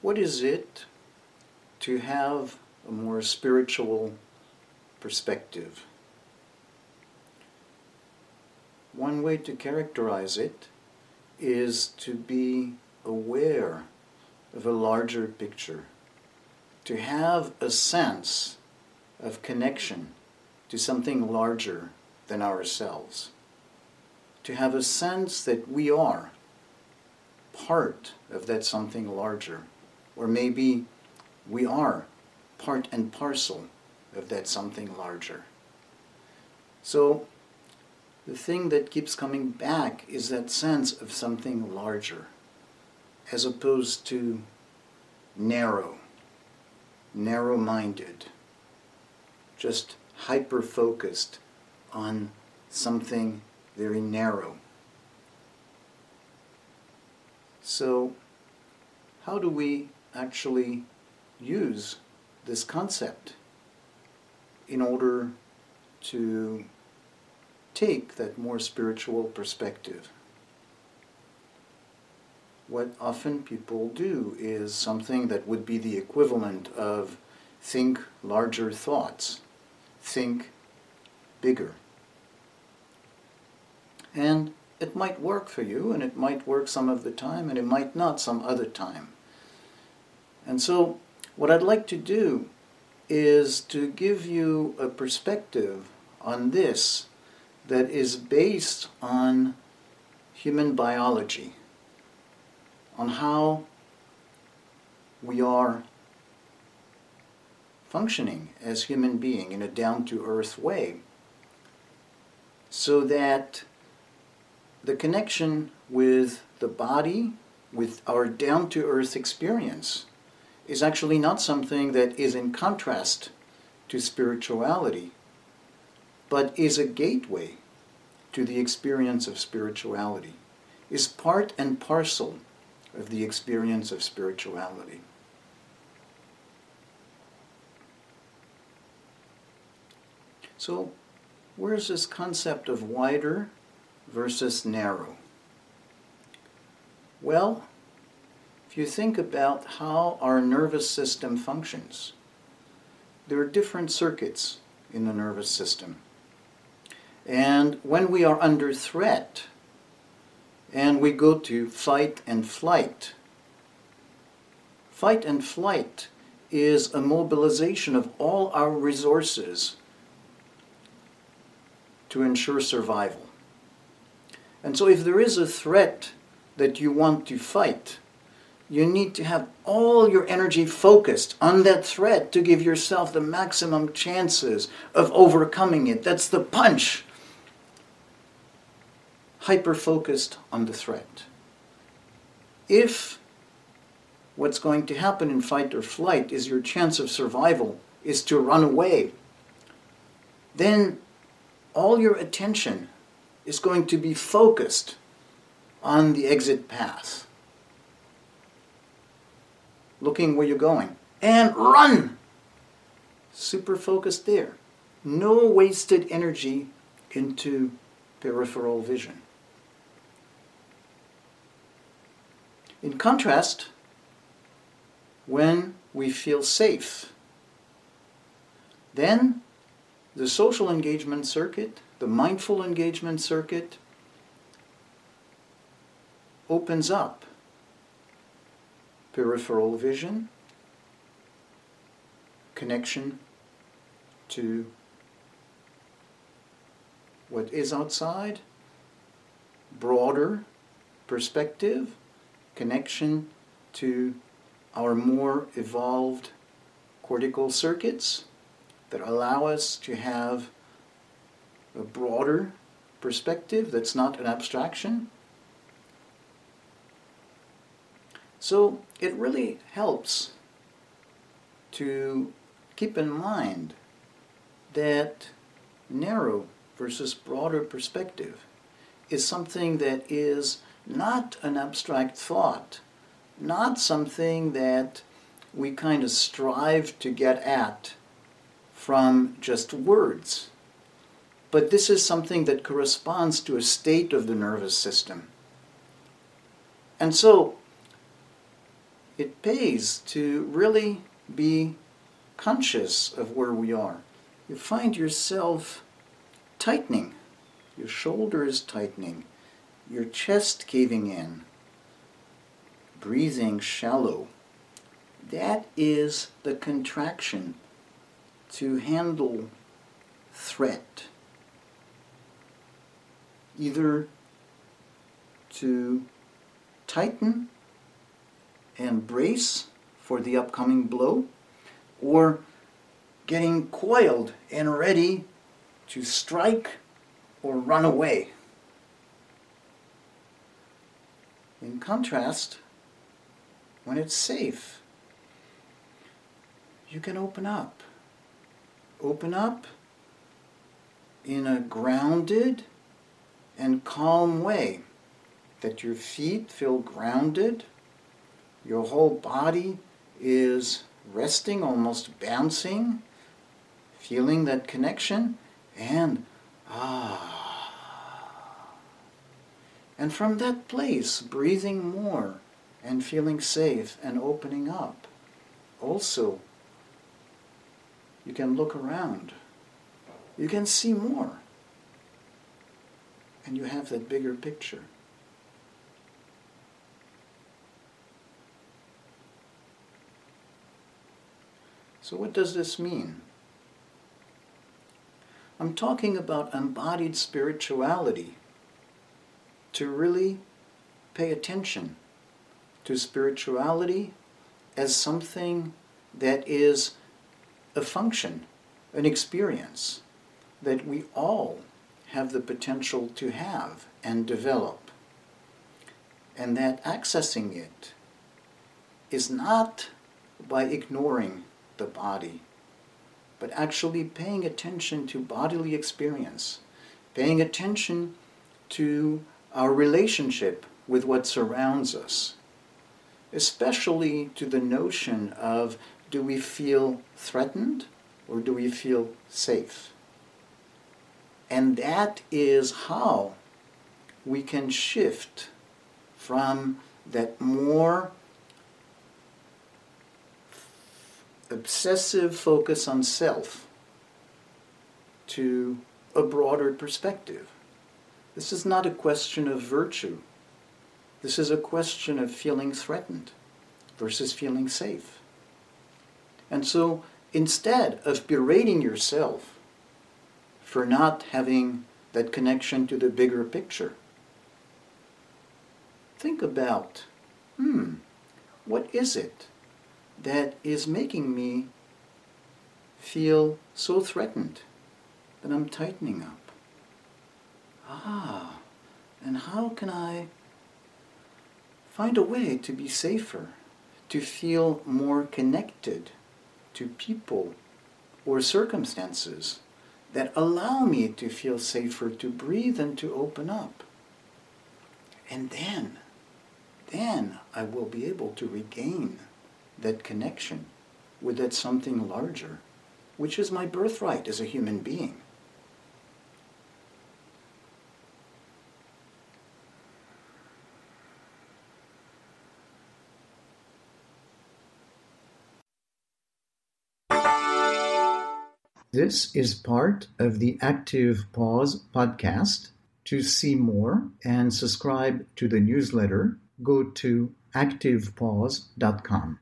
what is it to have a more spiritual perspective? One way to characterize it is to be aware of a larger picture, to have a sense of connection to something larger than ourselves, to have a sense that we are part of that something larger, or maybe we are part and parcel of that something larger. So, the thing that keeps coming back is that sense of something larger, as opposed to narrow, narrow minded, just hyper focused on something very narrow. So, how do we actually use this concept in order to take that more spiritual perspective. What often people do is something that would be the equivalent of think larger thoughts, think bigger. And it might work for you, and it might work some of the time, and it might not some other time. And so, what I'd like to do is to give you a perspective on this that is based on human biology, on how we are functioning as human being in a down to earth way so that the connection with the body with our down to earth experience is actually not something that is in contrast to spirituality but is a gateway to the experience of spirituality, is part and parcel of the experience of spirituality. So, where's this concept of wider versus narrow? Well, you think about how our nervous system functions, there are different circuits in the nervous system. And when we are under threat and we go to fight and flight, fight and flight is a mobilization of all our resources to ensure survival. And so, if there is a threat that you want to fight, you need to have all your energy focused on that threat to give yourself the maximum chances of overcoming it. That's the punch hyper focused on the threat. If what's going to happen in fight or flight is your chance of survival is to run away, then all your attention is going to be focused on the exit path. Looking where you're going. And run! Super focused there. No wasted energy into peripheral vision. In contrast, when we feel safe, then the social engagement circuit, the mindful engagement circuit, opens up peripheral vision, connection to what is outside, broader perspective, connection to our more evolved cortical circuits that allow us to have a broader perspective that's not an abstraction. So it really helps to keep in mind that narrow versus broader perspective is something that is not an abstract thought, not something that we kind of strive to get at from just words. But this is something that corresponds to a state of the nervous system. And so, it pays to really be conscious of where we are. You find yourself tightening, your shoulders tightening, your chest caving in, breathing shallow. That is the contraction to handle threat. Either to tighten and brace for the upcoming blow, or getting coiled and ready to strike or run away. In contrast, when it's safe, you can open up. Open up in a grounded and calm way, that your feet feel grounded, your whole body is resting, almost bouncing, feeling that connection, and ah. And from that place, breathing more and feeling safe and opening up. Also, you can look around. You can see more. And you have that bigger picture. So, what does this mean? I'm talking about embodied spirituality. To really pay attention to spirituality as something that is a function, an experience that we all have the potential to have and develop. And that accessing it is not by ignoring the body, but actually paying attention to bodily experience, paying attention to our relationship with what surrounds us, especially to the notion of do we feel threatened or do we feel safe? And that is how we can shift from that more obsessive focus on self to a broader perspective. This is not a question of virtue. This is a question of feeling threatened versus feeling safe. And so instead of berating yourself for not having that connection to the bigger picture, think about hmm, what is it that is making me feel so threatened that I'm tightening up. Ah, and how can I find a way to be safer, to feel more connected to people or circumstances that allow me to feel safer, to breathe and to open up? And then, then I will be able to regain that connection with that something larger, which is my birthright as a human being. This is part of the Active Pause podcast. To see more and subscribe to the newsletter, go to activepause.com.